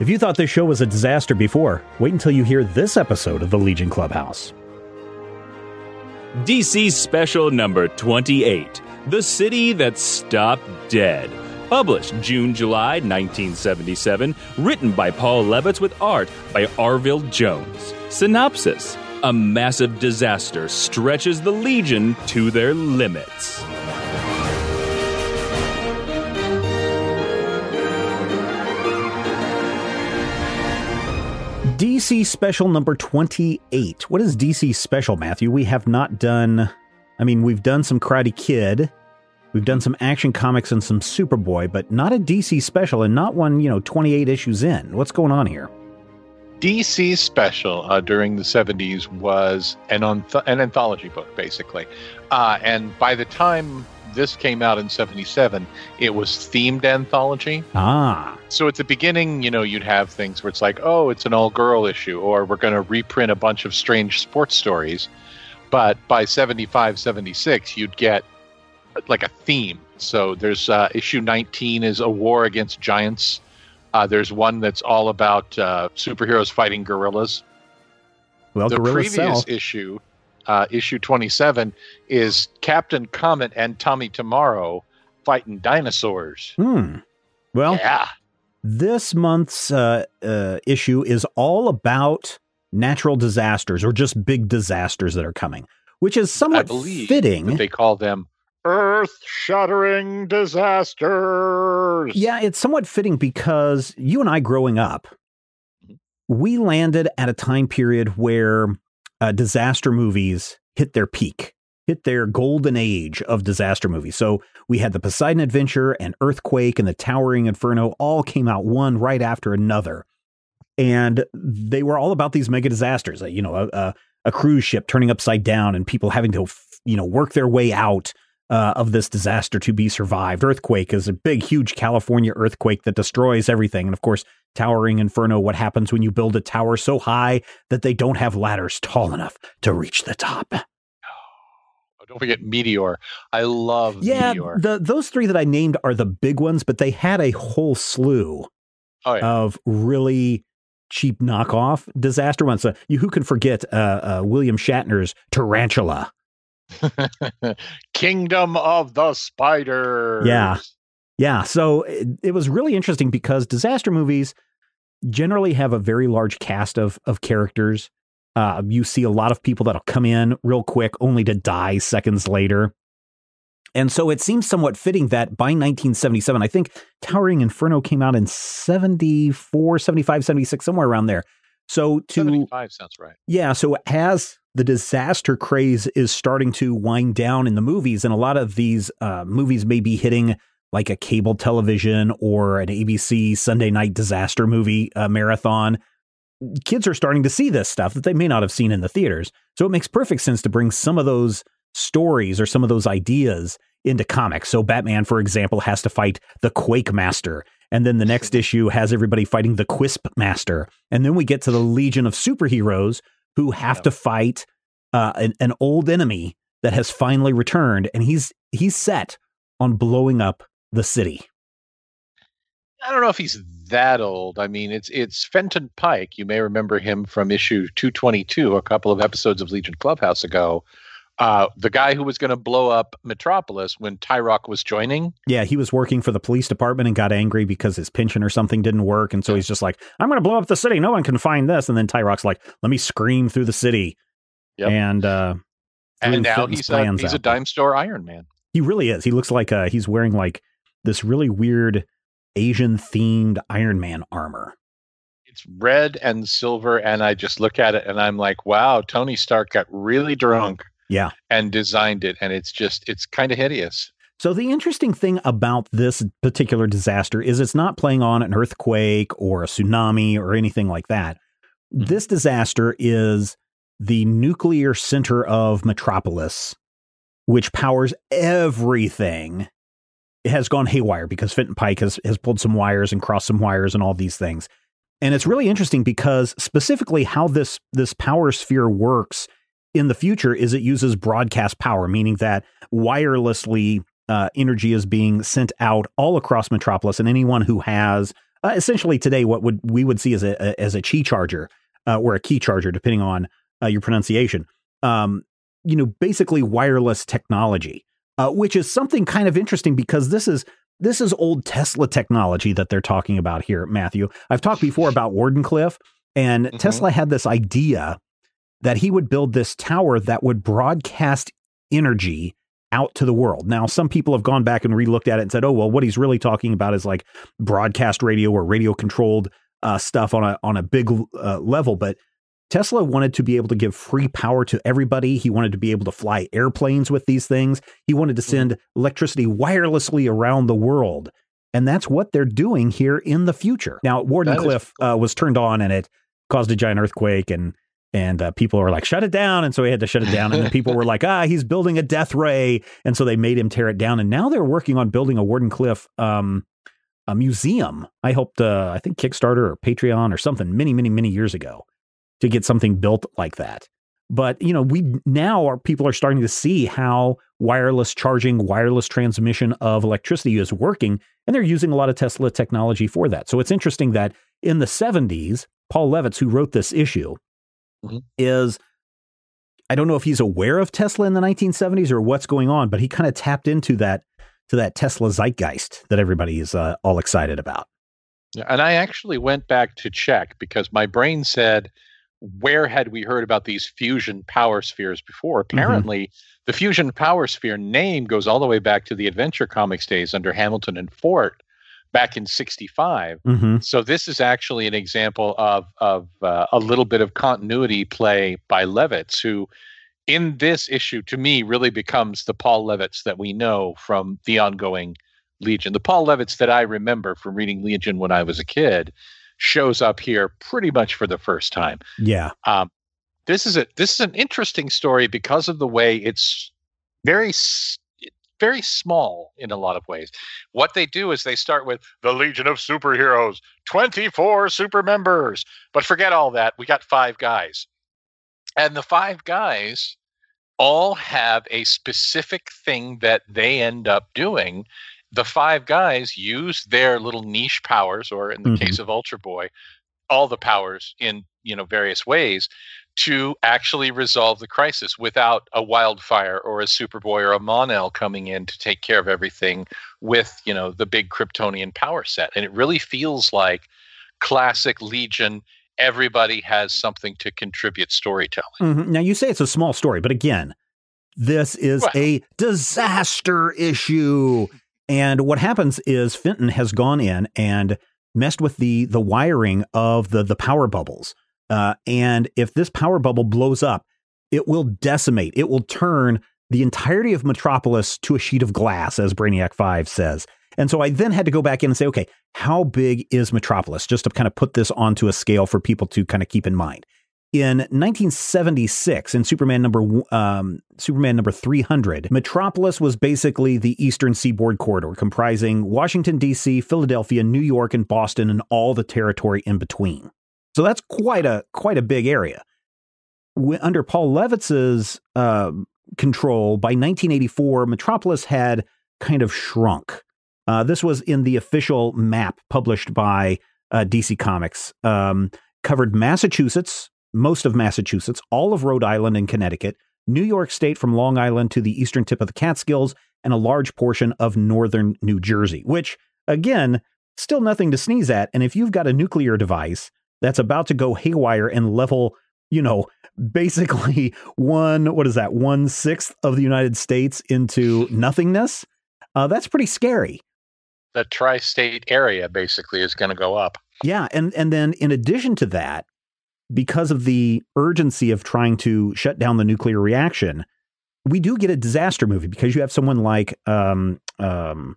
If you thought this show was a disaster before, wait until you hear this episode of the Legion Clubhouse. DC Special number 28 The City That Stopped Dead Published June July 1977. Written by Paul Levitz with art by Arvell Jones. Synopsis A massive disaster stretches the Legion to their limits. DC Special number 28. What is DC Special, Matthew? We have not done. I mean, we've done some Karate Kid. We've done some action comics and some Superboy, but not a DC special and not one, you know, 28 issues in. What's going on here? DC special uh, during the 70s was an, an anthology book, basically. Uh, and by the time this came out in 77, it was themed anthology. Ah. So at the beginning, you know, you'd have things where it's like, oh, it's an all girl issue, or we're going to reprint a bunch of strange sports stories. But by 75, 76, you'd get like a theme. So there's uh, issue 19 is a war against giants. Uh, there's one that's all about uh, superheroes fighting gorillas. Well, the previous sell. issue, uh, issue 27, is Captain Comet and Tommy Tomorrow fighting dinosaurs. Hmm. Well, yeah. This month's uh, uh, issue is all about natural disasters or just big disasters that are coming, which is somewhat fitting. they call them earth shattering disasters. Yeah, it's somewhat fitting because you and I growing up, mm-hmm. we landed at a time period where uh, disaster movies hit their peak, hit their golden age of disaster movies. So we had the Poseidon Adventure and Earthquake and the Towering Inferno all came out one right after another. And they were all about these mega disasters, you know, a, a, a cruise ship turning upside down and people having to, you know, work their way out uh, of this disaster to be survived. Earthquake is a big, huge California earthquake that destroys everything. And of course, Towering Inferno, what happens when you build a tower so high that they don't have ladders tall enough to reach the top? Oh, don't forget Meteor. I love yeah, Meteor. The, those three that I named are the big ones, but they had a whole slew oh, yeah. of really cheap knockoff disaster ones. You, who can forget uh, uh, William Shatner's Tarantula? Kingdom of the Spider. Yeah. Yeah. So it, it, was really interesting because disaster movies generally have a very large cast of, of characters. Uh, you see a lot of people that'll come in real quick only to die seconds later. And so it seems somewhat fitting that by 1977, I think Towering Inferno came out in 74, 75, 76, somewhere around there. So to 75 sounds right. Yeah. So as the disaster craze is starting to wind down in the movies, and a lot of these uh, movies may be hitting like a cable television or an ABC Sunday night disaster movie uh, marathon. Kids are starting to see this stuff that they may not have seen in the theaters. So it makes perfect sense to bring some of those stories or some of those ideas into comics. So Batman, for example, has to fight the Quake Master. And then the next issue has everybody fighting the Quisp Master. And then we get to the Legion of Superheroes who have to fight uh, an, an old enemy that has finally returned, and he's he's set on blowing up the city. I don't know if he's that old. I mean, it's it's Fenton Pike. You may remember him from issue 222, a couple of episodes of Legion Clubhouse ago, uh, the guy who was going to blow up Metropolis when Tyroc was joining. Yeah, he was working for the police department and got angry because his pension or something didn't work, and so he's just like, "I'm going to blow up the city. No one can find this." And then Tyroc's like, "Let me scream through the city." Yep. And uh, and now he's a, he's a dime store Iron Man. He really is. He looks like uh, he's wearing like this really weird Asian themed Iron Man armor. It's red and silver, and I just look at it and I'm like, wow, Tony Stark got really drunk. Yeah. And designed it. And it's just, it's kind of hideous. So the interesting thing about this particular disaster is it's not playing on an earthquake or a tsunami or anything like that. Mm-hmm. This disaster is the nuclear center of Metropolis, which powers everything it has gone haywire because Fenton Pike has, has pulled some wires and crossed some wires and all these things. And it's really interesting because specifically how this this power sphere works in the future is it uses broadcast power, meaning that wirelessly uh, energy is being sent out all across Metropolis, and anyone who has uh, essentially today what would we would see as a, a as a chi charger uh, or a key charger, depending on uh, your pronunciation. Um, you know, basically wireless technology uh, which is something kind of interesting because this is this is old Tesla technology that they're talking about here, Matthew. I've talked before about Wardenclyffe, and mm-hmm. Tesla had this idea that he would build this tower that would broadcast energy out to the world. Now, some people have gone back and relooked at it and said, "Oh, well, what he's really talking about is like broadcast radio or radio controlled uh, stuff on a on a big uh, level." But Tesla wanted to be able to give free power to everybody. He wanted to be able to fly airplanes with these things. He wanted to mm. send electricity wirelessly around the world. And that's what they're doing here in the future. Now, Wardenclyffe uh, was turned on and it caused a giant earthquake and and uh, people were like, shut it down. And so he had to shut it down. And then people were like, ah, he's building a death ray. And so they made him tear it down. And now they're working on building a Wardenclyffe um, a museum. I helped, uh, I think Kickstarter or Patreon or something many, many, many years ago to get something built like that. But you know, we now are people are starting to see how wireless charging, wireless transmission of electricity is working, and they're using a lot of Tesla technology for that. So it's interesting that in the 70s, Paul Levitz, who wrote this issue, mm-hmm. is I don't know if he's aware of Tesla in the 1970s or what's going on, but he kind of tapped into that to that Tesla zeitgeist that everybody is uh, all excited about. Yeah, and I actually went back to check because my brain said where had we heard about these fusion power spheres before? Mm-hmm. Apparently, mm-hmm. the fusion power sphere name goes all the way back to the Adventure Comics days under Hamilton and Forte back in 65. Mm-hmm. So this is actually an example of of uh, a little bit of continuity play by Levitz who in this issue to me really becomes the Paul Levitz that we know from the ongoing Legion. The Paul Levitz that I remember from reading Legion when I was a kid shows up here pretty much for the first time. Yeah. Um, this is a this is an interesting story because of the way it's very very small in a lot of ways. What they do is they start with the Legion of Superheroes, 24 super members. But forget all that. We got five guys. And the five guys all have a specific thing that they end up doing the five guys use their little niche powers, or in the mm-hmm. case of Ultra Boy, all the powers in you know various ways to actually resolve the crisis without a wildfire or a superboy or a Mon-El coming in to take care of everything with you know the big kryptonian power set and it really feels like classic legion everybody has something to contribute storytelling mm-hmm. now you say it's a small story but again this is well, a disaster issue and what happens is Fenton has gone in and messed with the the wiring of the the power bubbles. Uh, and if this power bubble blows up, it will decimate. It will turn the entirety of Metropolis to a sheet of glass, as Brainiac Five says. And so I then had to go back in and say, okay, how big is Metropolis? Just to kind of put this onto a scale for people to kind of keep in mind in 1976 in Superman number um, Superman number 300, Metropolis was basically the eastern seaboard corridor comprising Washington D.C., Philadelphia, New York, and Boston, and all the territory in between. So that's quite a quite a big area. Under Paul Levitz's uh, control, by 1984, Metropolis had kind of shrunk. Uh, this was in the official map published by uh, DC Comics. Um, covered Massachusetts, most of Massachusetts, all of Rhode Island and Connecticut, New York State from Long Island to the eastern tip of the Catskills, and a large portion of northern New Jersey, which, again, still nothing to sneeze at. And if you've got a nuclear device that's about to go haywire and level, you know, basically one, what is that, one sixth of the United States into nothingness, uh, that's pretty scary. The tri state area basically is going to go up. Yeah. And, and then in addition to that, because of the urgency of trying to shut down the nuclear reaction, we do get a disaster movie because you have someone like, um, um,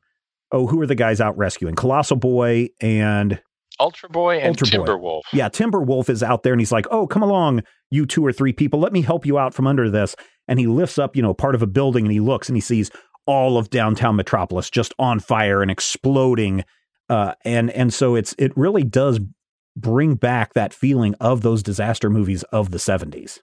oh, who are the guys out rescuing? Colossal Boy and Ultra Boy and Ultra Boy. Timberwolf. Yeah, Timberwolf is out there and he's like, "Oh, come along, you two or three people. Let me help you out from under this." And he lifts up, you know, part of a building and he looks and he sees all of downtown Metropolis just on fire and exploding. Uh, and and so it's it really does bring back that feeling of those disaster movies of the 70s.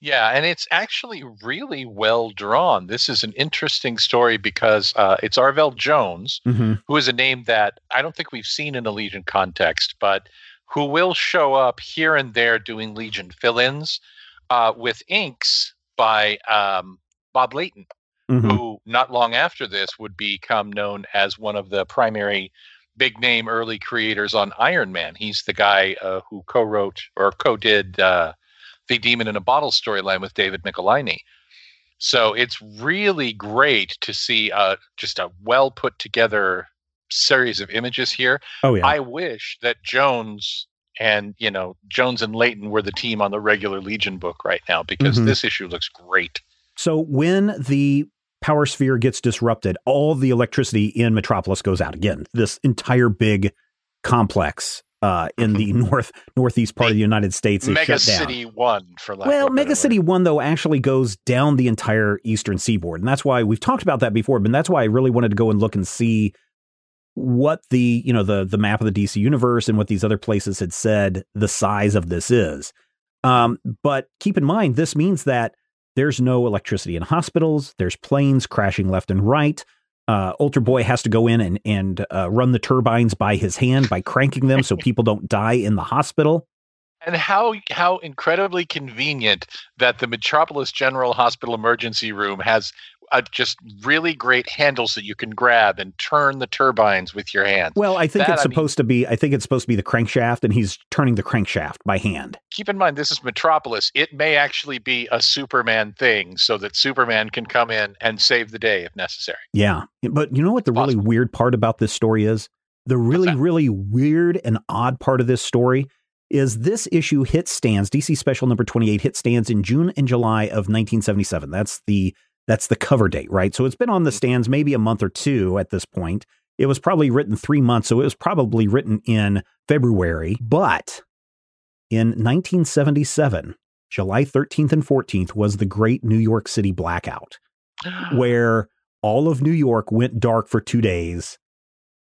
Yeah, and it's actually really well drawn. This is an interesting story because uh, it's Arvell Jones, Mm-hmm. who is a name that I don't think we've seen in a Legion context, but who will show up here and there doing Legion fill ins uh, with inks by um, Bob Layton, Mm-hmm. who not long after this would become known as one of the primary big name early creators on Iron Man. He's the guy uh, who co wrote or co did uh, the Demon in a Bottle storyline with David Michelinie. So it's really great to see uh, just a well put together series of images here. Oh yeah. I wish that Jones and you know Jones and Layton were the team on the regular Legion book right now because Mhm. this issue looks great. So when the power sphere gets disrupted, all the electricity in Metropolis goes out again. This entire big complex uh, in the north northeast part of the United States is Mega shut down. City One for lack well, Mega City. One though actually goes down the entire eastern seaboard, and that's why we've talked about that before. But that's why I really wanted to go and look and see what the you know the the map of the DC universe and what these other places had said the size of this is. Um, but keep in mind, this means that there's no electricity in hospitals. There's planes crashing left and right. Uh, Ultra Boy has to go in and and uh, run the turbines by his hand by cranking them so people don't die in the hospital. And how how incredibly convenient that the Metropolis General Hospital emergency room has uh, just really great handles that you can grab and turn the turbines with your hands. Well, I think That, it's I mean- supposed to be. I think it's supposed to be the crankshaft, and he's turning the crankshaft by hand. Keep in mind, this is Metropolis. It may actually be a Superman thing, so that Superman can come in and save the day if necessary. Yeah, but you know what the really weird part about this story is? The really, really weird and odd part of this story is this issue hit stands. DC Special Number Twenty Eight hit stands in June and July of 1977. That's the that's the cover date, right? So it's been on the mm-hmm. stands maybe a month or two at this point. It was probably written three months, so it was probably written in February. But in 1977, July 13th and 14th was the Great New York City Blackout where all of New York went dark for two days.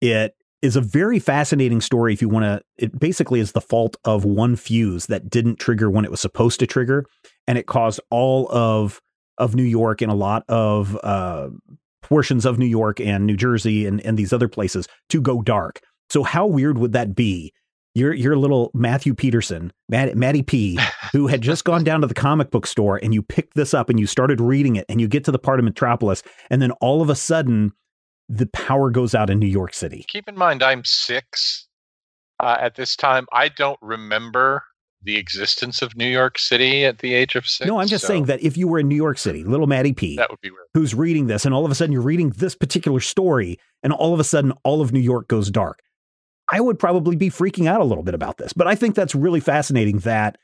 It is a very fascinating story if you want to. It basically is the fault of one fuse that didn't trigger when it was supposed to trigger, and it caused all of of New York and a lot of uh, portions of New York and New Jersey and, and these other places to go dark. So how weird would that be? Your your little Matthew Peterson, Matt, Matty P, who had just gone down to the comic book store and you picked this up and you started reading it and you get to the part of Metropolis and then all of a sudden the power goes out in New York City. Keep in mind, I'm six uh, at this time. I don't remember the existence of New York City at the age of six. No, I'm just so saying that if you were in New York City, little Matty P, that would be weird. who's reading this, and all of a sudden you're reading this particular story, and all of a sudden all of New York goes dark. I would probably be freaking out a little bit about this, but I think that's really fascinating that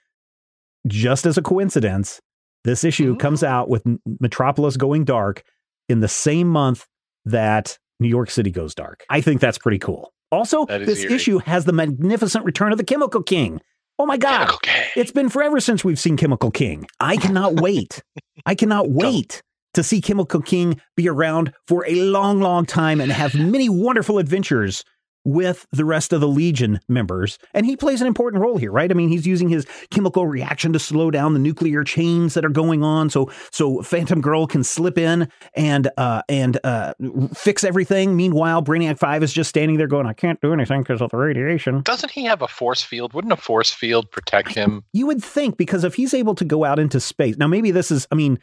just as a coincidence, this issue Mhm. comes out with Metropolis going dark in the same month that New York City goes dark. I think that's pretty cool. Also, this eerie. issue has the magnificent return of the Chemical King. Oh my God. It's been forever since we've seen Chemical King. I cannot wait. I cannot wait to see Chemical King be around for a long, long time and have many wonderful adventures with the rest of the Legion members. And he plays an important role here, right? I mean, he's using his chemical reaction to slow down the nuclear chains that are going on so so Phantom Girl can slip in and uh and uh fix everything. Meanwhile, Brainiac 5 is just standing there going, I can't do anything because of the radiation. Doesn't he have a force field? Wouldn't a force field protect him? You would think because if he's able to go out into space. Now maybe this is I mean,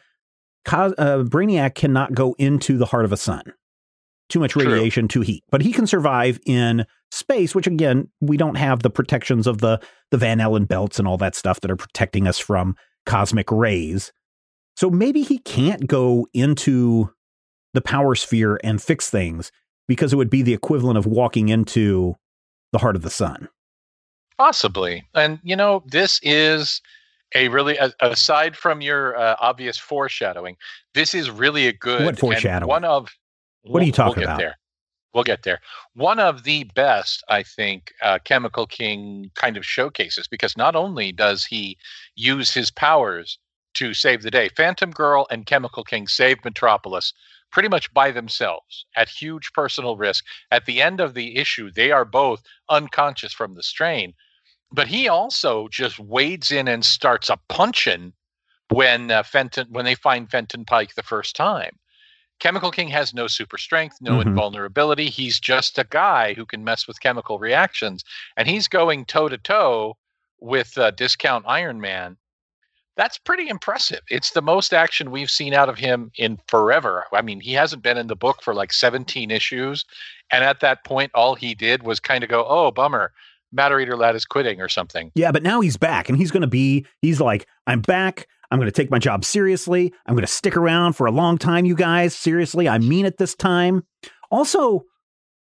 uh, Brainiac cannot go into the heart of a sun too much radiation, True. too heat. But he can survive in space, which again, we don't have the protections of the the Van Allen belts and all that stuff that are protecting us from cosmic rays. So maybe he can't go into the power sphere and fix things because it would be the equivalent of walking into the heart of the sun. Possibly. And you know, this is a really aside from your uh, obvious foreshadowing, this is really a good what foreshadowing? one of what are you talking we'll about? There. We'll get there. One of the best, I think, uh, Chemical King kind of showcases because not only does he use his powers to save the day, Phantom Girl and Chemical King save Metropolis pretty much by themselves at huge personal risk. At the end of the issue, they are both unconscious from the strain. But he also just wades in and starts a punching when uh, Fenton when they find Fenton Pike the first time. Chemical King has no super strength, no mm-hmm. invulnerability. He's just a guy who can mess with chemical reactions, and he's going toe to toe with uh, Discount Iron Man. That's pretty impressive. It's the most action we've seen out of him in forever. I mean, he hasn't been in the book for like 17 issues, and at that point, all he did was kind of go, "Oh, bummer." Matter Eater Lad is quitting or something. Yeah, but now he's back and he's going to be, he's like, I'm back. I'm going to take my job seriously. I'm going to stick around for a long time, you guys. Seriously, I mean it this time. Also,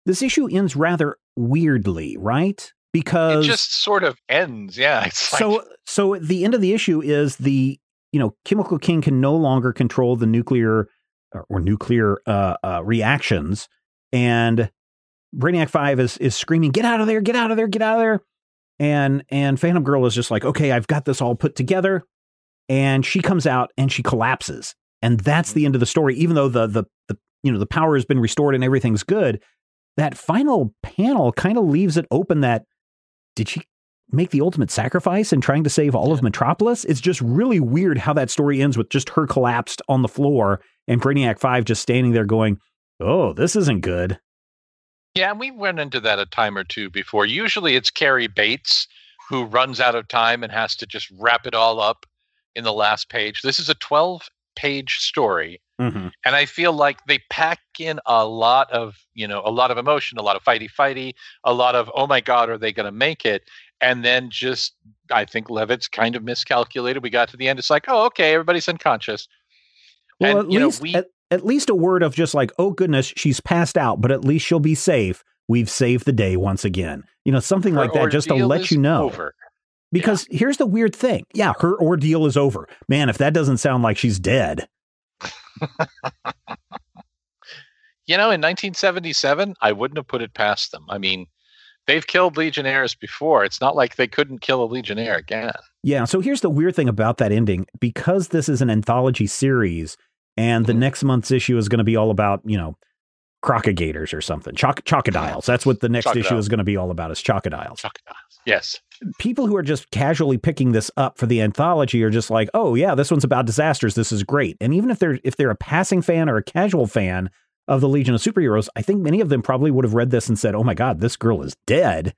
this issue ends rather weirdly, right? Because it just sort of ends. Yeah. so, like... so the end of the issue is the you know Chemical King can no longer control the nuclear or, or nuclear uh, uh, reactions, and Brainiac Five is is screaming, "Get out of there! Get out of there! Get out of there!" And and Phantom Girl is just like, "Okay, I've got this all put together." And she comes out and she collapses. And that's the mm. end of the story. Even though the the, the you know the power has been restored and everything's good that final panel kind of leaves it open that did she make the ultimate sacrifice in trying to save all of metropolis? It's just really weird how that story ends with just her collapsed on the floor and brainiac 5 just standing there going oh this isn't good. Yeah and we went into that a time or two before. Usually it's Cary Bates who runs out of time and has to just wrap it all up in the last page. This is a 12 page story. Mm-hmm. And I feel like they pack in a lot of, you know, a lot of emotion, a lot of fighty fighty, a lot of, oh my God, are they going to make it? And then just, I think Levitz kind of miscalculated. We got to the end. It's like, oh, okay, everybody's unconscious. Well, and, at least, know, we, at, at least a word of just like, oh goodness, she's passed out, but at least she'll be safe. We've saved the day once again. You know, something like that, just to let you know. Over. Because yeah. here's the weird thing. Yeah, her ordeal is over. Man, if that doesn't sound like she's dead. you know, in 1977, I wouldn't have put it past them. I mean, they've killed legionnaires before. It's not like they couldn't kill a legionnaire again. Yeah. So here's the weird thing about that ending because this is an anthology series and the mm-hmm. next month's issue is going to be all about, you know, crocodiles or something. Choc- chocodiles. That's what the next issue is going to be all about is chocodiles. Chocodiles. Yes people who are just casually picking this up for the anthology are just like, "Oh yeah, this one's about disasters. This is great." And even if they're if they're a passing fan or a casual fan of the Legion of Superheroes, I think many of them probably would have read this and said, "Oh my god, this girl is dead."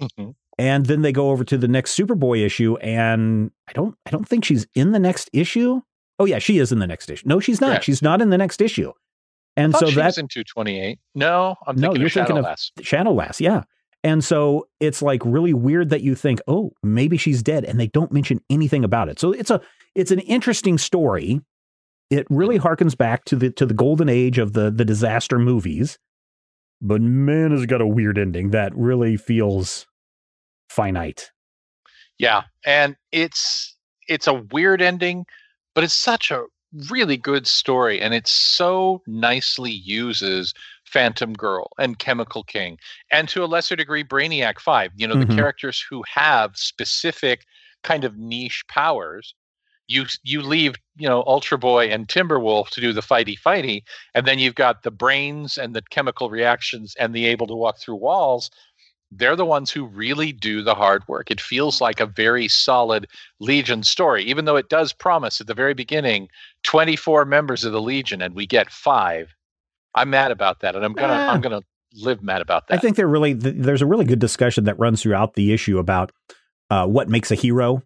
Mm-hmm. And then they go over to the next Superboy issue and I don't I don't think she's in the next issue. Oh yeah, she is in the next issue. No, she's not. She's not in the next issue. And so that's in 228. No, I'm no, you're thinking of Shadowlass. Yeah. And so it's like really weird that you think, oh, maybe she's dead, and they don't mention anything about it. So it's a it's an interesting story. It really mm-hmm. harkens back to the to the golden age of the the disaster movies. But man, has got a weird ending that really feels finite. Yeah, and it's it's a weird ending, but it's such a really good story and it so nicely uses Phantom Girl and Chemical King, and to a lesser degree, Brainiac 5. You know, mm-hmm. the characters who have specific kind of niche powers. you you leave you know Ultra Boy and Timberwolf to do the fighty fighty, and then you've got the brains and the chemical reactions and the able to walk through walls. They're the ones who really do the hard work. It feels like a very solid Legion story, even though it does promise at the very beginning 24 members of the Legion, and we get five. I'm mad about that, and I'm gonna I'm gonna live mad about that. I think there really there's a really good discussion that runs throughout the issue about uh, what makes a hero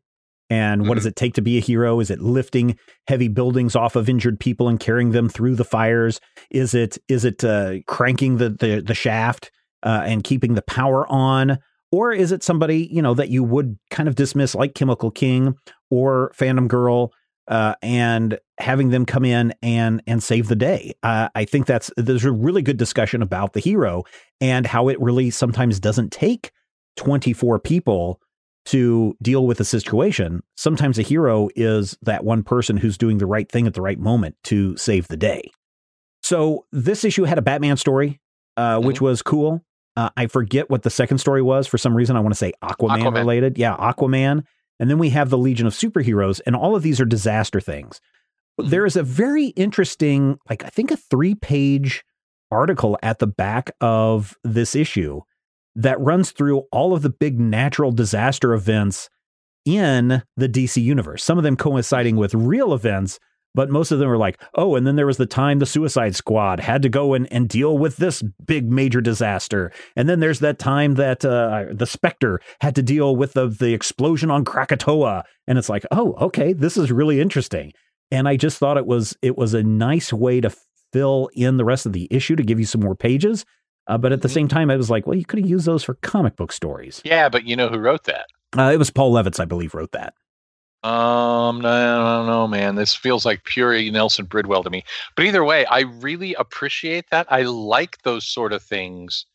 and what mm-hmm. does it take to be a hero? Is it lifting heavy buildings off of injured people and carrying them through the fires? Is it is it uh, cranking the the, the shaft uh, and keeping the power on? Or is it somebody you know that you would kind of dismiss like Chemical King or Phantom Girl uh, and having them come in and and save the day. Uh, I think that's there's a really good discussion about the hero and how it really sometimes doesn't take 24 people to deal with a situation, sometimes a hero is that one person who's doing the right thing at the right moment to save the day. So this issue had a Batman story, uh, mm-hmm. which was cool. Uh, I forget what the second story was. For some reason, I want to say Aquaman, Aquaman, related. Yeah, Aquaman. And then we have the Legion of Superheroes, and all of these are disaster things. Mm-hmm. There is a very interesting, like I think a three page article at the back of this issue that runs through all of the big natural disaster events in the DC universe, some of them coinciding with real events, but most of them are like, oh, and then there was the time the Suicide Squad had to go and, and deal with this big major disaster. And then there's that time that uh, the Spectre had to deal with the, the explosion on Krakatoa. And it's like, oh, okay, this is really interesting. And I just thought it was it was a nice way to fill in the rest of the issue to give you some more pages uh, but at the mm-hmm. same time, I was like, well, you could have used those for comic book stories. Yeah, but you know who wrote that? Uh, it was Paul Levitz, I believe, wrote that. Um, no, I don't know, man. This feels like pure Nelson Bridwell to me. But either way, I really appreciate that. I like those sort of things.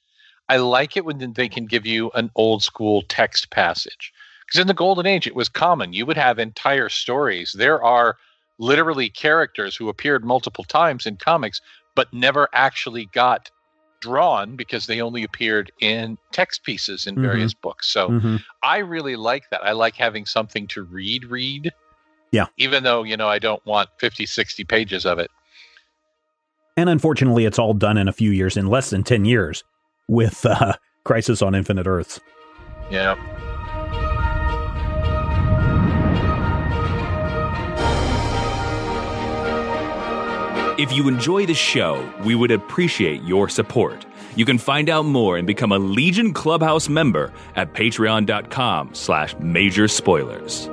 I like it when they can give you an old school text passage. Because in the Golden Age, it was common. You would have entire stories. There are literally characters who appeared multiple times in comics, but never actually got drawn because they only appeared in text pieces in mm-hmm. various books. So mm-hmm. I really like that. I like having something to read, read. Yeah. Even though, you know, I don't want 50, 60 pages of it. And unfortunately, it's all done in a few years, in less than 10 years, with uh, Crisis on Infinite Earths. Yeah. If you enjoy the show, we would appreciate your support. You can find out more and become a Legion Clubhouse member at patreon.com slash major spoilers.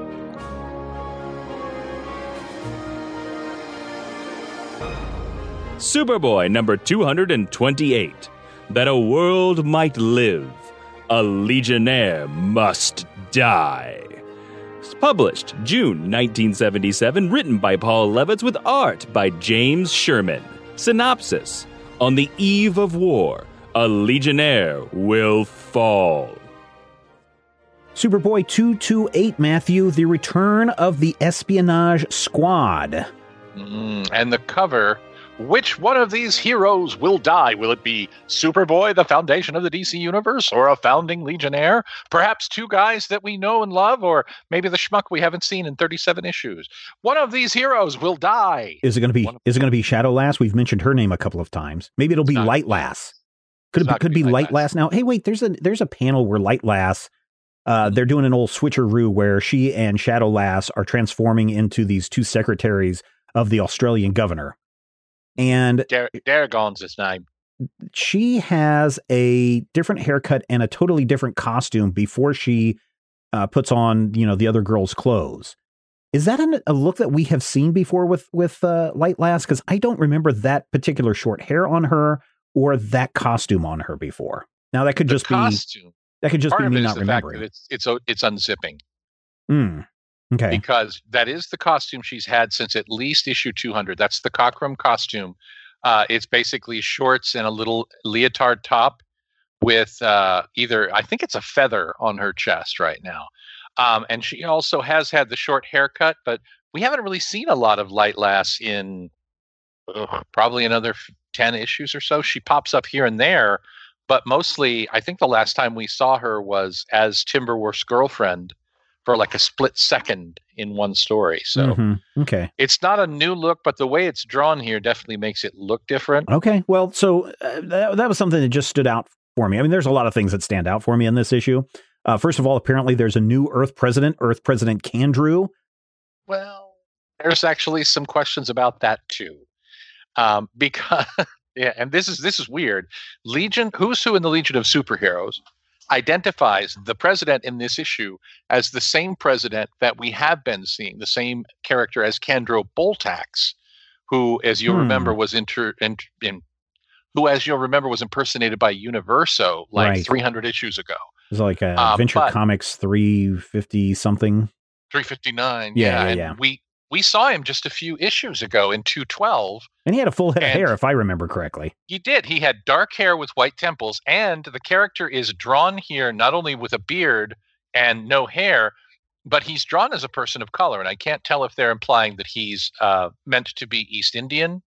Superboy number 228. That a world might live, a legionnaire must die. Published June 1977, written by Paul Levitz with art by James Sherman. Synopsis On the eve of war, a legionnaire will fall. Superboy 228, Matthew, the return of the espionage squad. Mm, and the cover which one of these heroes will die? Will it be Superboy, the foundation of the DC universe, or a founding Legionnaire? Perhaps two guys that we know and love, or maybe the schmuck we haven't seen in 37 issues. One of these heroes will die. Is it going to be? is it going to be Shadow Lass? We've mentioned her name a couple of times. Maybe it'll be Light Lass. Could it be, could be, be Light Lass now? Hey, wait. There's a there's a panel where Light Lass. Uh, they're doing an old switcheroo where she and Shadow Lass are transforming into these two secretaries of the Australian governor. And Dar- Darragon's his name. She has a different haircut and a totally different costume before she uh, puts on, you know, the other girl's clothes. Is that an, a look that we have seen before with with uh, Light Lass? Because I don't remember that particular short hair on her or that costume on her before. Now that could the just costume, be that could just Part be me not remembering. it's it's it's unzipping. Mm. Okay. Because that is the costume she's had since at least issue 200. That's the Cockrum costume. Uh, it's basically shorts and a little leotard top with uh, either, I think it's a feather on her chest right now. Um, and she also has had the short haircut, but we haven't really seen a lot of Light Lass in ugh, probably another 10 issues or so. She pops up here and there, but mostly, I think the last time we saw her was as Timberwolf's girlfriend for like a split second in one story. So Mhm. okay. it's not a new look, but the way it's drawn here definitely makes it look different. Okay. Well, so uh, that, that was something that just stood out for me. I mean, there's a lot of things that stand out for me in this issue. Uh, first of all, apparently there's a new Earth president, Earth President Kandrew. Well, there's actually some questions about that too, um, because yeah, and this is this is weird. Legion, who's who in the Legion of Superheroes, identifies the president in this issue as the same president that we have been seeing, the same character as Kandro Boltax, who, as you'll Hmm. remember, was inter, in, in who, as you'll remember, was impersonated by Universo like Right. 300 issues ago. It's like uh, Uh, Adventure but- Comics 350 something. 359. Yeah, Yeah, yeah, and yeah. we we saw him just a few issues ago in 212. And he had a full head of hair, if I remember correctly. He did. He had dark hair with white temples, and the character is drawn here not only with a beard and no hair, but he's drawn as a person of color. And I can't tell if they're implying that he's uh, meant to be East Indian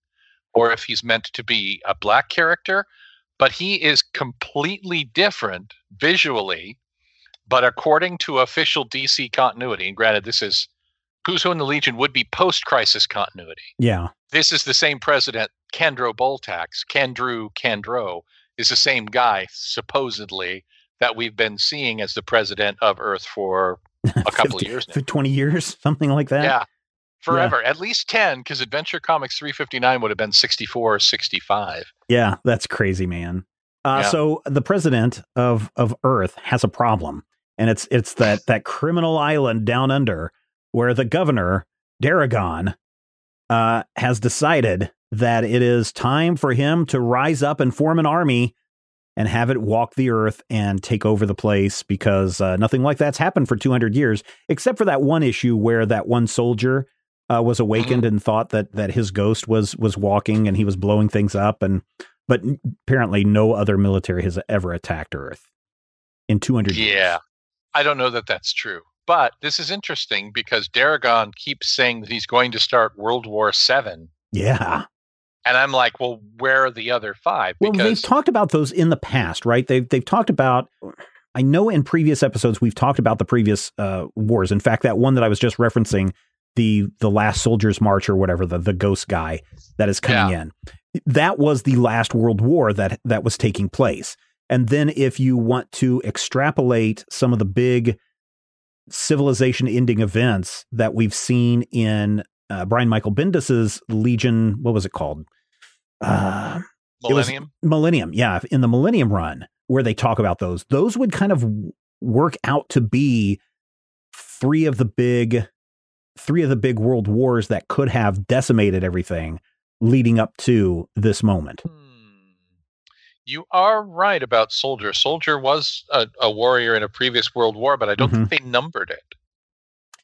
or if he's meant to be a black character. But he is completely different visually. But according to official DC continuity, and granted, this is Who's Who in the Legion would be post crisis continuity Yeah. this is the same president, Kandro Boltax, Kandru Kandro, is the same guy, supposedly, that we've been seeing as the president of Earth for a couple of years now. for 20 years, something like that. Yeah. Forever. At least 10, because Adventure Comics 359 would have been 64 or 65. Yeah, that's crazy, man. Uh, Yeah. So the president of of Earth has a problem, and it's it's that that criminal island down under where the governor Daragon uh, has decided that it is time for him to rise up and form an army and have it walk the earth and take over the place because uh, nothing like that's happened for 200 years except for that one issue where that one soldier uh, was awakened and thought that that his ghost was was walking and he was blowing things up and but apparently no other military has ever attacked earth in 200 years Yeah. I don't know that that's true. But this is interesting because Daragon keeps saying that he's going to start World War Seven, yeah And I'm like, well, where are the other five? Well, they've talked about those in the past, right? They've they've talked about. I know in previous episodes we've talked about the previous uh, wars. In fact, that one that I was just referencing, the the last soldiers march or whatever, the the ghost guy that is coming in, that was the last world war that that was taking place. And then if you want to extrapolate some of the big civilization ending events that we've seen in uh, Brian Michael Bendis's Legion, what was it called? Uh, it Millennium. Millennium, yeah, in the Millennium run where they talk about those, those would kind of work out to be three of the big three of the big world wars that could have decimated everything leading up to this moment. Hmm. You are right about Soldier. Soldier was a, a warrior in a previous world war, but I don't think they numbered it.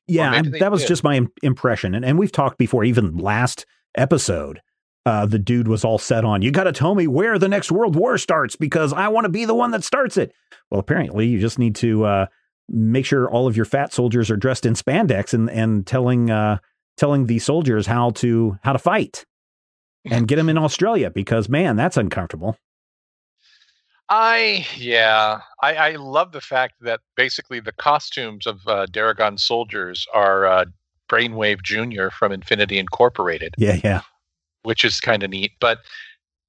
Yeah, that was did. just my impression. And, and we've talked before, even last episode, uh, the dude was all set on, you got to tell me where the next world war starts because I want to be the one that starts it. Well, apparently, you just need to uh, make sure all of your fat soldiers are dressed in spandex and, and telling uh, telling the soldiers how to how to fight and get them in Australia because man, that's uncomfortable. I yeah, I, I love the fact that basically the costumes of uh, Daragon soldiers are uh, Brainwave Junior from Infinity Incorporated, Yeah, yeah. which is kind of neat. But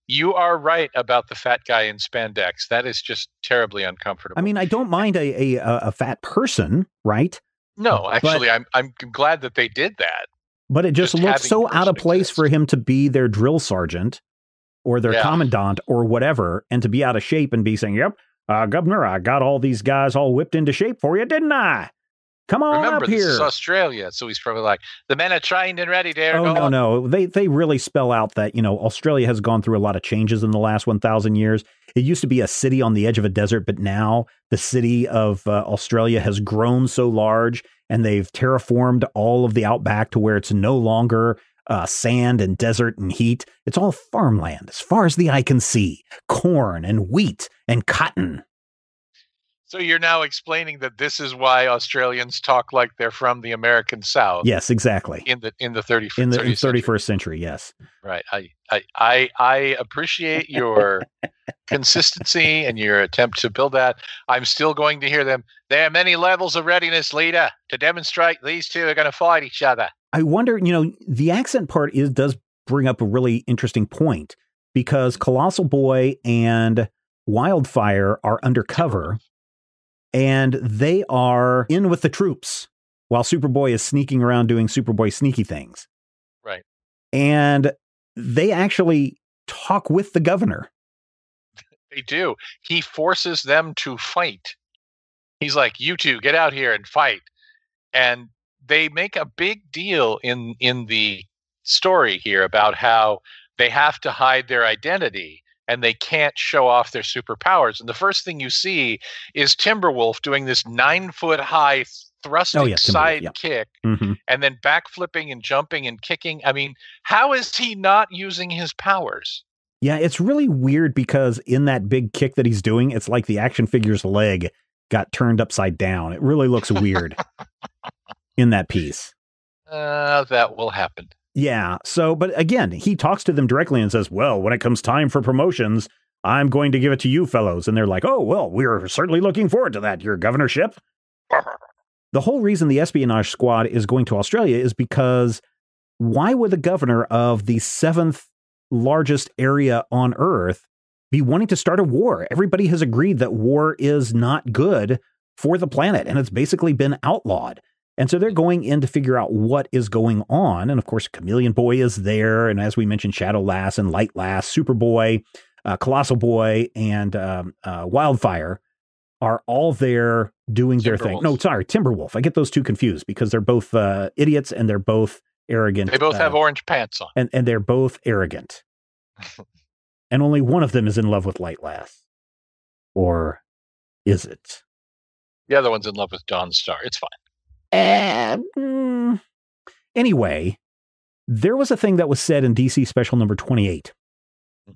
you are right about the fat guy in spandex. That is just terribly uncomfortable. I mean, I don't mind a a, a fat person, right? no, actually, I'm I'm glad that they did that. But it just, Just looks so out of place exist. for him to be their drill sergeant or their Yeah. commandant or whatever, and to be out of shape and be saying, "Yep, uh, Governor, I got all these guys all whipped into shape for you, didn't I? Come on Remember, up this here." is Australia, so he's probably like, "The men are trained and ready, Oh Daragon." no, no! They they really spell out that you know Australia has gone through a lot of changes in the last one thousand years. It used to be a city on the edge of a desert, but now the city of uh, Australia has grown so large, and they've terraformed all of the outback to where it's no longer uh, sand and desert and heat. It's all farmland as far as the eye can see, corn and wheat and cotton. So you're now explaining that this is why Australians talk like they're from the American South. Yes, exactly. In the in the 30th in the 30th thirty century. century. Yes. Right. I, I I I appreciate your consistency and your attempt to build that. I'm still going to hear them. There are many levels of readiness, leader, to demonstrate these two are going to fight each other. I wonder, you know, the accent part is does bring up a really interesting point because Colossal Boy and Wildfire are undercover and they are in with the troops while Superboy is sneaking around doing Superboy sneaky things. Right. And they actually talk with the governor. They do. He forces them to fight. He's like, "You two, get out here and fight." And they make a big deal in in the story here about how they have to hide their identity and they can't show off their superpowers. And the first thing you see is Timberwolf doing this nine foot high thrusting Oh, yeah, side yeah. kick Mm-hmm. and then backflipping and jumping and kicking. I mean, how is he not using his powers? Yeah, it's really weird because in that big kick that he's doing, it's like the action figure's leg got turned upside down. It really looks weird in that piece. Uh, that will happen. Yeah. So, but again, he talks to them directly and says, Well, when it comes time for promotions, I'm going to give it to you fellows. And they're like, Oh, well, we're certainly looking forward to that, your governorship. The whole reason the espionage squad is going to Australia is because why would the governor of the seventh largest area on Earth be wanting to start a war? Everybody has agreed that war is not good for the planet and it's basically been outlawed. And so they're going in to figure out what is going on. And of course, Chameleon Boy is there. And as we mentioned, Shadow Lass and Light Lass, Superboy, uh, Colossal Boy, and um, uh, Wildfire are all there doing their thing. No, sorry, Timberwolf. I get those two confused because they're both uh, idiots and they're both arrogant. They both uh, have orange pants on. and and they're both arrogant. and only one of them is in love with Light Lass. Or is it? The other one's in love with Dawnstar. It's fine. Eh, mm. Anyway, there was a thing that was said in DC Special Number 28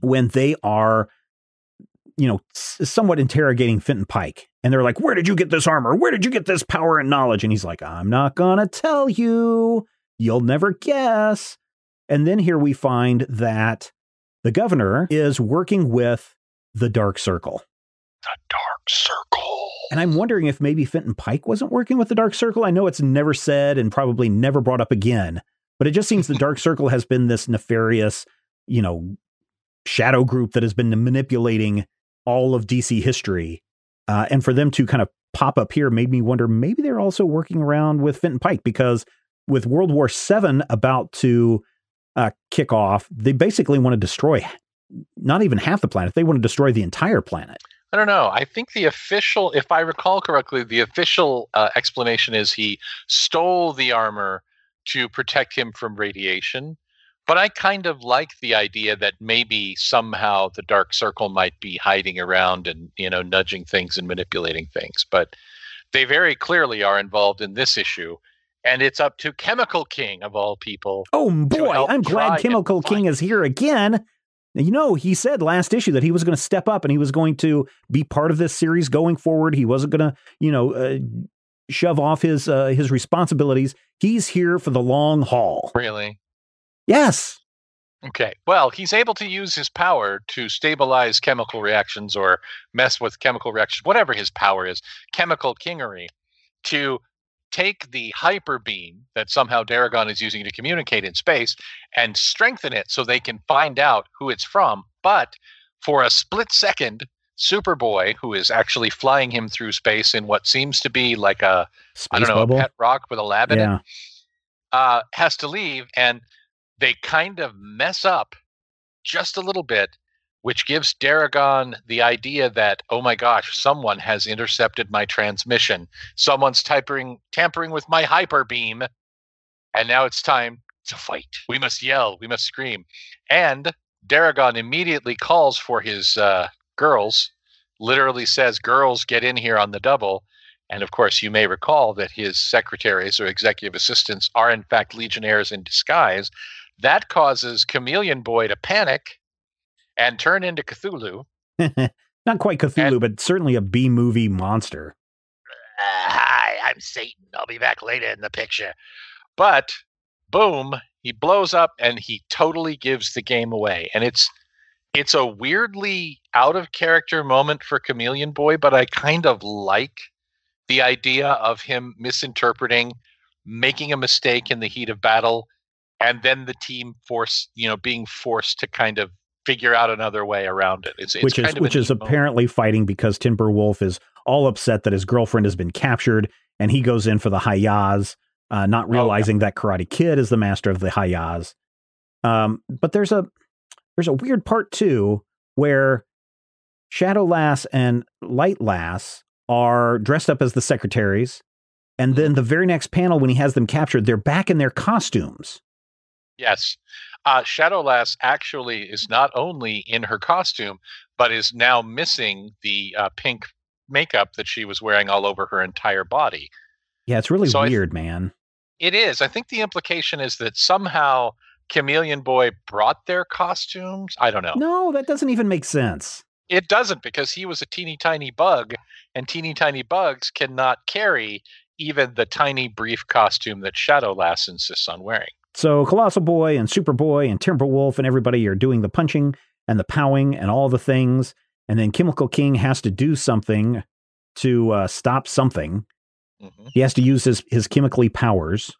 when they are, you know, s- somewhat interrogating Fenton Pike. And they're like, Where did you get this armor? Where did you get this power and knowledge? And he's like, I'm not going to tell you. You'll never guess. And then here we find that the governor is working with the Dark Circle. The Dark Circle. And I'm wondering if maybe Fenton Pike wasn't working with the Dark Circle. I know it's never said and probably never brought up again, but it just seems the Dark Circle has been this nefarious, you know, shadow group that has been manipulating all of DC history. Uh, and for them to kind of pop up here made me wonder maybe they're also working around with Fenton Pike because with World War VII about to uh, kick off, they basically want to destroy not even half the planet, they want to destroy the entire planet. I don't know. I think the official, if I recall correctly, the official uh, explanation is he stole the armor to protect him from radiation. But I kind of like the idea that maybe somehow the Dark Circle might be hiding around and, you know, nudging things and manipulating things. But they very clearly are involved in this issue. And it's up to Chemical King, of all people. Oh boy, I'm glad Chemical King is here again. You know, he said last issue that he was going to step up and he was going to be part of this series going forward. He wasn't going to, you know, uh, shove off his uh, his responsibilities. He's here for the long haul. Really? Yes. Okay. Well, he's able to use his power to stabilize chemical reactions or mess with chemical reactions, whatever his power is, chemical kingery, to take the hyper beam that somehow Deregon is using to communicate in space and strengthen it so they can find out who it's from. But for a split second, Superboy, who is actually flying him through space in what seems to be like a Space I don't know bubble. a pet rock with a lab in it, uh, has to leave, and they kind of mess up just a little bit, which gives Deregon the idea that, oh my gosh, someone has intercepted my transmission. Someone's tampering, with my hyper beam, and now it's time to fight. We must yell, we must scream. And Deregon immediately calls for his uh, girls, literally says, Girls, get in here on the double. And of course, you may recall that his secretaries or executive assistants are, in fact, legionnaires in disguise. That causes Chameleon Boy to panic and turn into Cthulhu. Not quite Cthulhu, And- but certainly a B movie monster. Uh, hi, I'm Satan. I'll be back later in the picture. But boom, he blows up and he totally gives the game away. And it's it's a weirdly out of character moment for Chameleon Boy, but I kind of like the idea of him misinterpreting, making a mistake in the heat of battle, and then the team force, you know, being forced to kind of figure out another way around it. It's, it's which is kind of which is moment. apparently fighting because Timber Wolf is all upset that his girlfriend has been captured, and he goes in for the Hayaz, uh, not Oh, yeah. realizing that Karate Kid is the master of the Hayaz. Um, but there's a there's a weird part too where Shadow Lass and Light Lass are dressed up as the secretaries, and Mm-hmm. then the very next panel when he has them captured, they're back in their costumes. Yes. Uh, Shadowlass actually is not only in her costume, but is now missing the uh, pink makeup that she was wearing all over her entire body. Yeah, it's really So weird, man. It is. I think the implication is that somehow Chameleon Boy brought their costumes. I don't know. No, that doesn't even make sense. It doesn't because he was a teeny tiny bug, and teeny tiny bugs cannot carry even the tiny brief costume that Shadowlass insists on wearing. So Colossal Boy and Superboy and Timberwolf and everybody are doing the punching and the powing and all the things, and then Chemical King has to do something to uh, stop something. Mhm. He has to use his his chemically powers.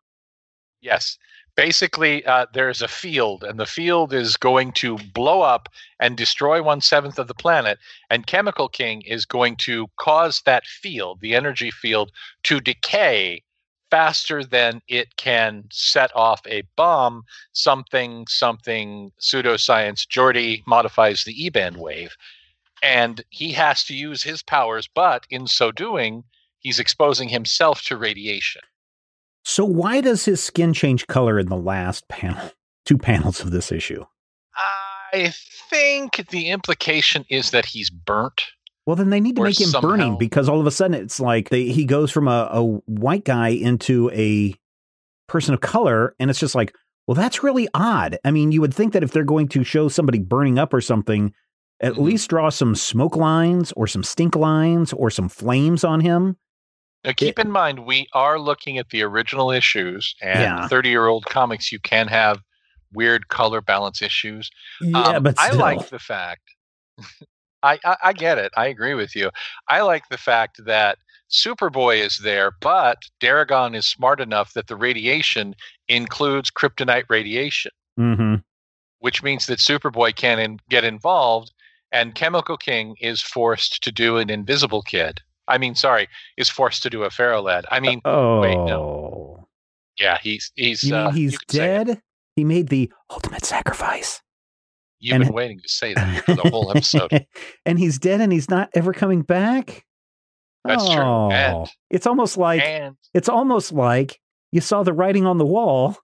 Yes. Basically, uh, there's a field, and the field is going to blow up and destroy one seventh of the planet. And Chemical King is going to cause that field, the energy field, to decay faster than it can set off a bomb. Something, something, pseudoscience. Geordi modifies the E band wave. And he has to use his powers, but in so doing, he's exposing himself to radiation. So why does his skin change color in the last panel? Two panels of this issue. I think the implication is that he's burnt. Well, then they need to make him somehow- burning because all of a sudden it's like they, he goes from a, a white guy into a person of color, and it's just like, well, that's really odd. I mean, you would think that if they're going to show somebody burning up or something, at Mhm. least draw some smoke lines or some stink lines or some flames on him. Now, keep in mind, we are looking at the original issues, and Yeah. 30 year old comics, you can have weird color balance issues. Yeah, Um, but I like the fact. I, I I get it. I agree with you. I like the fact that Superboy is there, but Deregon is smart enough that the radiation includes kryptonite radiation, hmm which means that Superboy can in, get involved, and Chemical King is forced to do an Invisible Kid. I mean, sorry, is forced to do a Ferro Lad. I mean, Oh, wait, no. yeah, he's he's You mean uh, he's you could say it. dead? He made the ultimate sacrifice. You've And- been waiting to say that for the whole episode. and he's dead and he's not ever coming back? That's true. Oh, And- it's almost like and it's almost like you saw the writing on the wall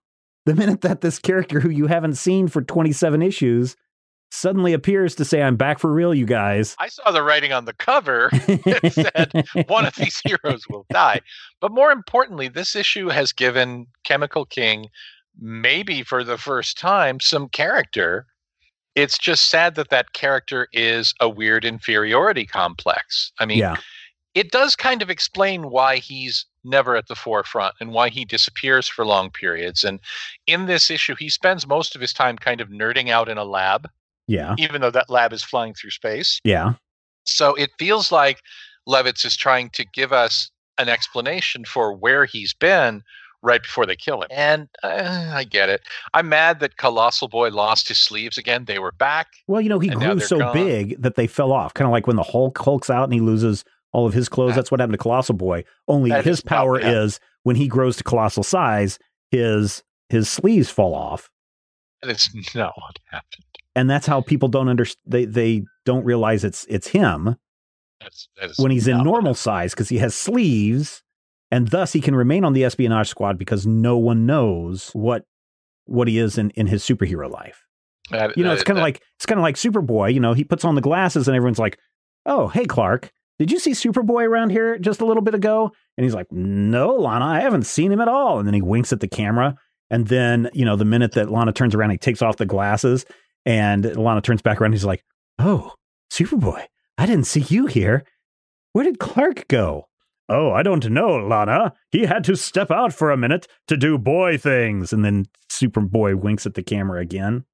the minute that this character who you haven't seen for 27 issues suddenly appears to say I'm back for real you guys. I saw the writing on the cover. It said one of these heroes will die. But more importantly, this issue has given Chemical King, maybe for the first time, some character. It's just sad that that character is a weird inferiority complex. I mean, yeah. it does kind of explain why he's never at the forefront and why he disappears for long periods. And in this issue, he spends most of his time kind of nerding out in a lab, Yeah. even though that lab is flying through space. Yeah. So it feels like Levitz is trying to give us an explanation for where he's been right before they kill him. And uh, I get it. I'm mad that Colossal Boy lost his sleeves again. They were back. Well, you know, he grew so gone. big that they fell off. Kind of like when the Hulk hulks out and he loses all of his clothes. That's what happened to Colossal Boy. Only That his is power happened. is when he grows to colossal size, his his sleeves fall off. And it's not what happened. And that's how people don't understand they they don't realize it's it's him That's, that when he's in normal size because he has sleeves and thus he can remain on the espionage squad because no one knows what what he is in, in his superhero life. That- You know, it's kind of that- like it's kind of like Superboy. You know, he puts on the glasses and everyone's like, "Oh, hey, Clark, did you see Superboy around here just a little bit ago?" And he's like, "No, Lana, I haven't seen him at all." And then he winks at the camera, and then you know, the minute that Lana turns around, he takes off the glasses, and Lana turns back around. And he's like, "Oh, Superboy, I didn't see you here. Where did Clark go? Oh, I don't know, Lana. He had to step out for a minute to do boy things. And then Superboy winks at the camera again.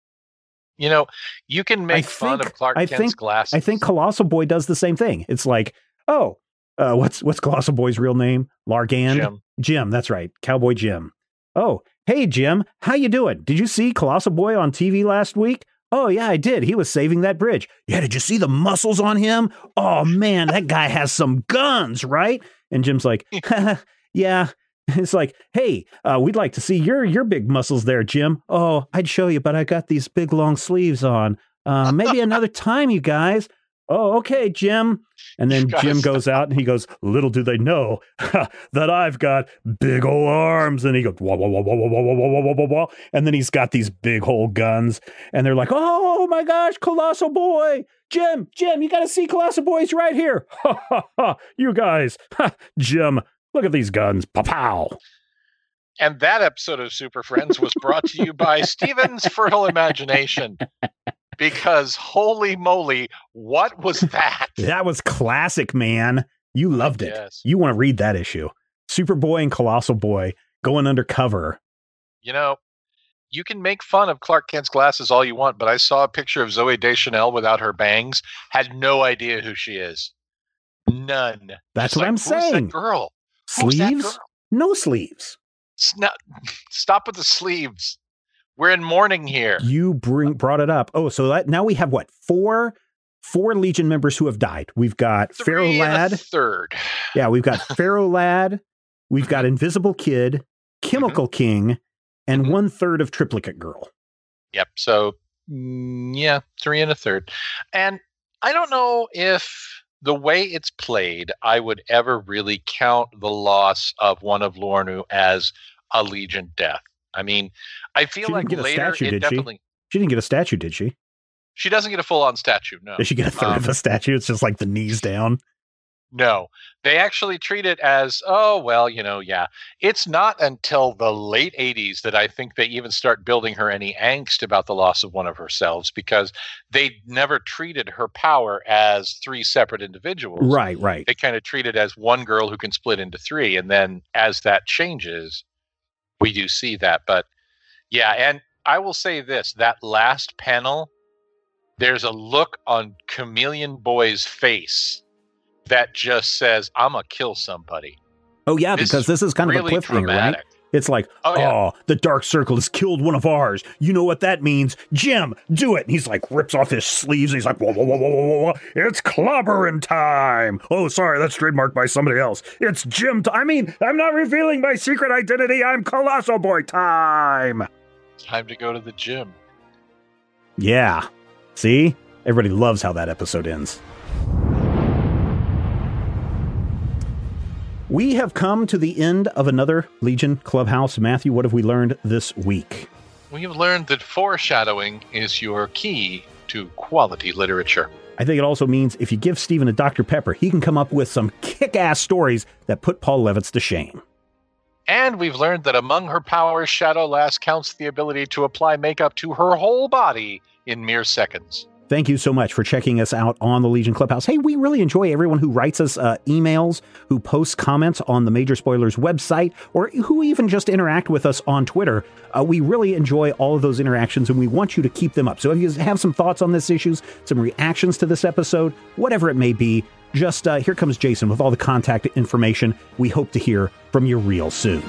You know, you can make I fun think- of Clark I Kent's think- glasses. I think Colossal Boy does the same thing. It's like, oh, uh, what's what's Colossal Boy's real name? Lar Gand? Jim. Jim, that's right. Cowboy Jim. Oh, hey Jim, how you doing? Did you see Colossal Boy on TV last week? Oh yeah, I did. He was saving that bridge. Yeah, did you see the muscles on him? Oh man, that guy has some guns, right? And Jim's like, yeah. It's like, hey, uh, we'd like to see your your big muscles there, Jim. Oh, I'd show you, but I got these big long sleeves on. Uh, maybe another time, you guys. Oh, okay, Jim. And then Jim stop. goes out and he goes, Little do they know that I've got big old arms. And he goes, wah, wah, wah, wah, wah, wah, wah, wah, wah, wah, wah. And then he's got these big old guns. And they're like, Oh my gosh, Colossal Boy. Jim, Jim, you got to see Colossal Boy's right here. Ha ha ha. You guys. Ha, Jim, look at these guns. Pow pow. And that episode of Super Friends was brought to you by Steven's Fertile Imagination. Because holy moly, what was that? That was classic, man. You loved it. Yes. You want to read that issue. Superboy and Colossal Boy going undercover. You know, you can make fun of Clark Kent's glasses all you want, but I saw a picture of Zooey Deschanel without her bangs, had no idea who she is. None. That's Just what like, I'm "Who's that saying. girl. Sleeves? girl?" No sleeves. Stop with the sleeves. We're in mourning here. You bring brought it up. Oh, so that now we have what? Four four Legion members who have died. We've got Ferro Three a Lad. third. Yeah, we've got Ferro Lad. We've got Invisible Kid, Chemical King, and Mhm. one third of Triplicate Girl. Yep. So, mm, yeah, three and a third. And I don't know if the way it's played, I would ever really count the loss of one of Luornu as a Legion death. I mean, I feel like later statue, it did she? definitely. She didn't get a statue, did she? She doesn't get a full on statue. No. Did she get a third of Um, a statue? It's just like the knees down. No, they actually treat it as, oh, well, you know, yeah. It's not until the late 80s that I think they even start building her any angst about the loss of one of herself because they never treated her power as three separate individuals. Right, right. They kind of treat it as one girl who can split into three. And then as that changes, we do see that. But yeah, and I will say this that last panel, there's a look on Chameleon Boy's face that just says, I'm going to kill somebody. Oh yeah, This because this is kind really of a cliffhanger, dramatic. right? It's like, Oh, oh, the Dark Circle has killed one of ours. You know what that means? Jim, do it. And he's like, rips off his sleeves. And he's like, whoa, whoa, whoa, whoa, whoa, whoa, whoa. It's clobbering time. Oh, sorry, that's trademarked by somebody else. It's Jim. T- I mean, I'm not revealing my secret identity. I'm Colossal Boy time. Time to go to the gym. Yeah. See? Everybody loves how that episode ends. We have come to the end of another Legion Clubhouse. Matthew, what have we learned this week? We have learned that foreshadowing is your key to quality literature. I think it also means if you give Stephen a Dr. Pepper, he can come up with some kick ass stories that put Paul Levitz to shame. And we've learned that among her powers, Shadow Lass counts the ability to apply makeup to her whole body in mere seconds. Thank you so much for checking us out on the Legion Clubhouse. Hey, we really enjoy everyone who writes us uh, emails, who posts comments on the Major Spoilers website, or who even just interact with us on Twitter. Uh, we really enjoy all of those interactions, and we want you to keep them up. So if you have some thoughts on this issues, some reactions to this episode, whatever it may be, just uh, here comes Jason with all the contact information. We hope to hear from you real soon.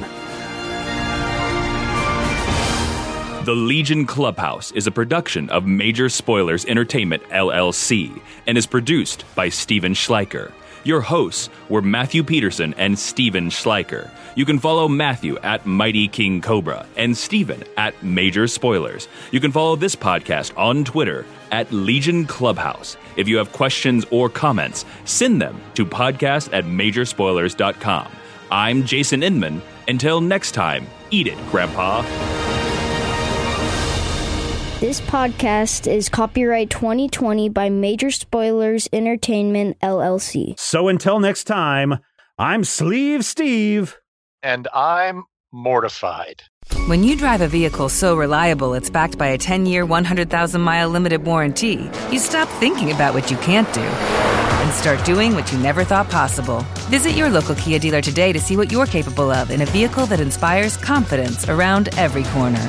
The Legion Clubhouse is a production of Major Spoilers Entertainment LLC and is produced by Stephen Schleicher. Your hosts were Matthew Peterson and Stephen Schleicher. You can follow Matthew at Mighty King Cobra and Steven at Major Spoilers. You can follow this podcast on Twitter at Legion Clubhouse. If you have questions or comments, send them to podcast at majorspoilers.com. I'm Jason Inman. Until next time, eat it, Grandpa. This podcast is copyright 2020 by Major Spoilers Entertainment LLC. So until next time, I'm Sleeve Steve. And I'm mortified. When you drive a vehicle so reliable it's backed by a 10 year, 100,000 mile limited warranty, you stop thinking about what you can't do and start doing what you never thought possible. Visit your local Kia dealer today to see what you're capable of in a vehicle that inspires confidence around every corner.